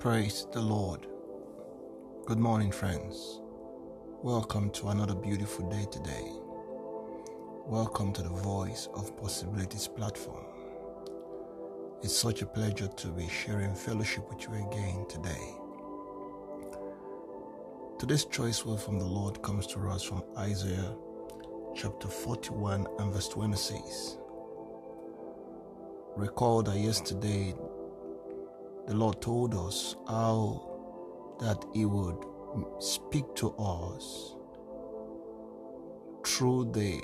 Praise the Lord. Good morning, friends. Welcome to another beautiful day today. Welcome to the Voice of Possibilities platform. It's such a pleasure to be sharing fellowship with you again today. Today's choice word from the Lord comes to us from Isaiah chapter 41 and verse 26. Recall that yesterday the Lord told us how that He would speak to us through the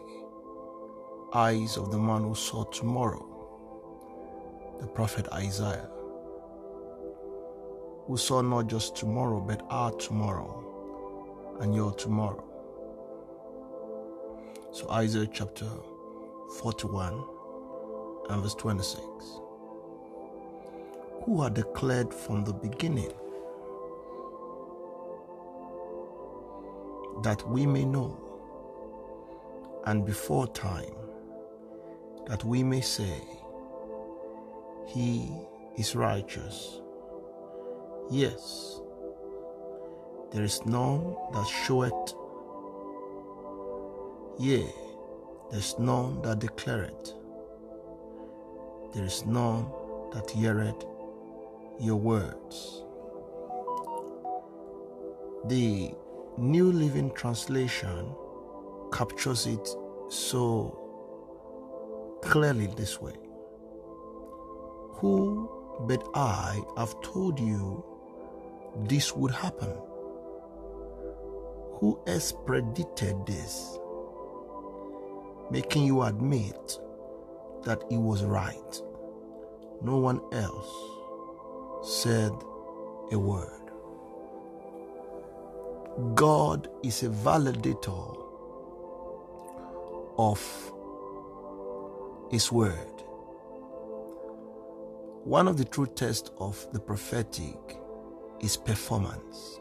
eyes of the man who saw tomorrow, the prophet Isaiah, who saw not just tomorrow, but our tomorrow and your tomorrow. So, Isaiah chapter 41 and verse 26 who are declared from the beginning, that we may know, and before time, that we may say, He is righteous. Yes, there is none that showeth, yea, there is none that declareth, there is none that heareth your words. The New Living Translation captures it so clearly this way Who but I have told you this would happen? Who has predicted this? Making you admit that it was right. No one else said a word. God is a validator of His word. One of the true tests of the prophetic is performance.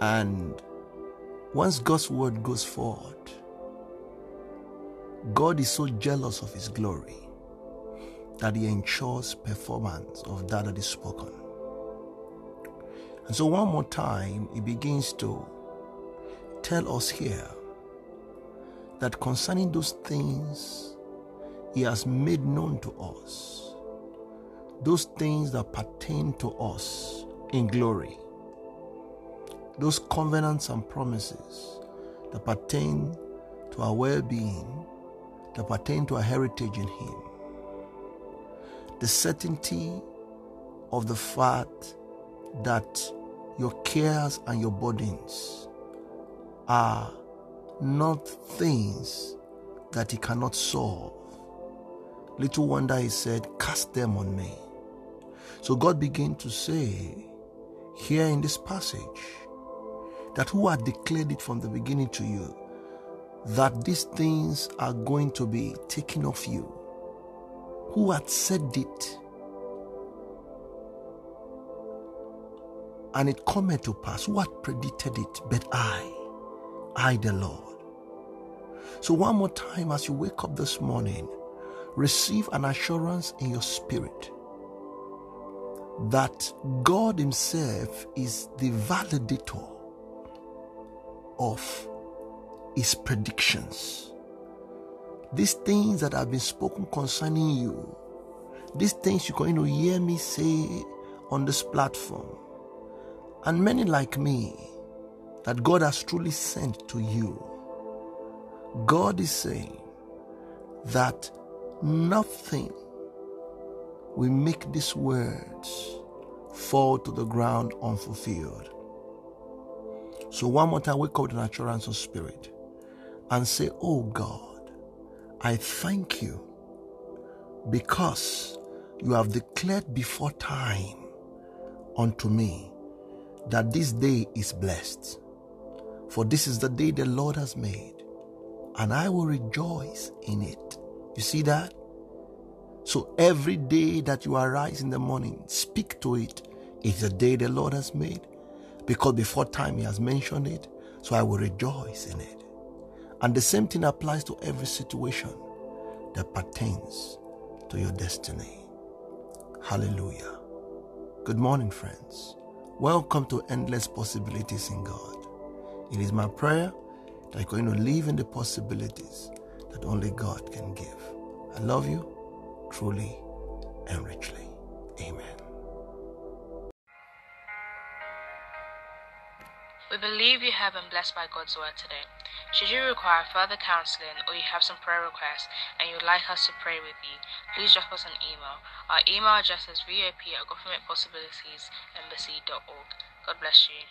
And once God's word goes forward, God is so jealous of His glory that he ensures performance of that that is spoken. And so, one more time, he begins to tell us here that concerning those things he has made known to us, those things that pertain to us in glory, those covenants and promises that pertain to our well being, that pertain to our heritage in him the certainty of the fact that your cares and your burdens are not things that he cannot solve. Little wonder he said, Cast them on me. So God began to say here in this passage that who had declared it from the beginning to you that these things are going to be taken off you who had said it. And it cometh to pass. Who had predicted it? But I, I the Lord. So, one more time, as you wake up this morning, receive an assurance in your spirit that God Himself is the validator of His predictions these things that have been spoken concerning you, these things you're going to hear me say on this platform, and many like me that God has truly sent to you, God is saying that nothing will make these words fall to the ground unfulfilled. So, one more time, wake up an assurance of spirit and say, Oh God, I thank you because you have declared before time unto me that this day is blessed. For this is the day the Lord has made, and I will rejoice in it. You see that? So every day that you arise in the morning, speak to it. It's a day the Lord has made, because before time He has mentioned it, so I will rejoice in it. And the same thing applies to every situation that pertains to your destiny. Hallelujah. Good morning, friends. Welcome to Endless Possibilities in God. It is my prayer that you're going to live in the possibilities that only God can give. I love you truly and richly. Amen. We believe you have been blessed by God's word today. Should you require further counseling or you have some prayer requests and you would like us to pray with you, please drop us an email. Our email address is vop at governmentpossibilitiesembassy.org. God bless you.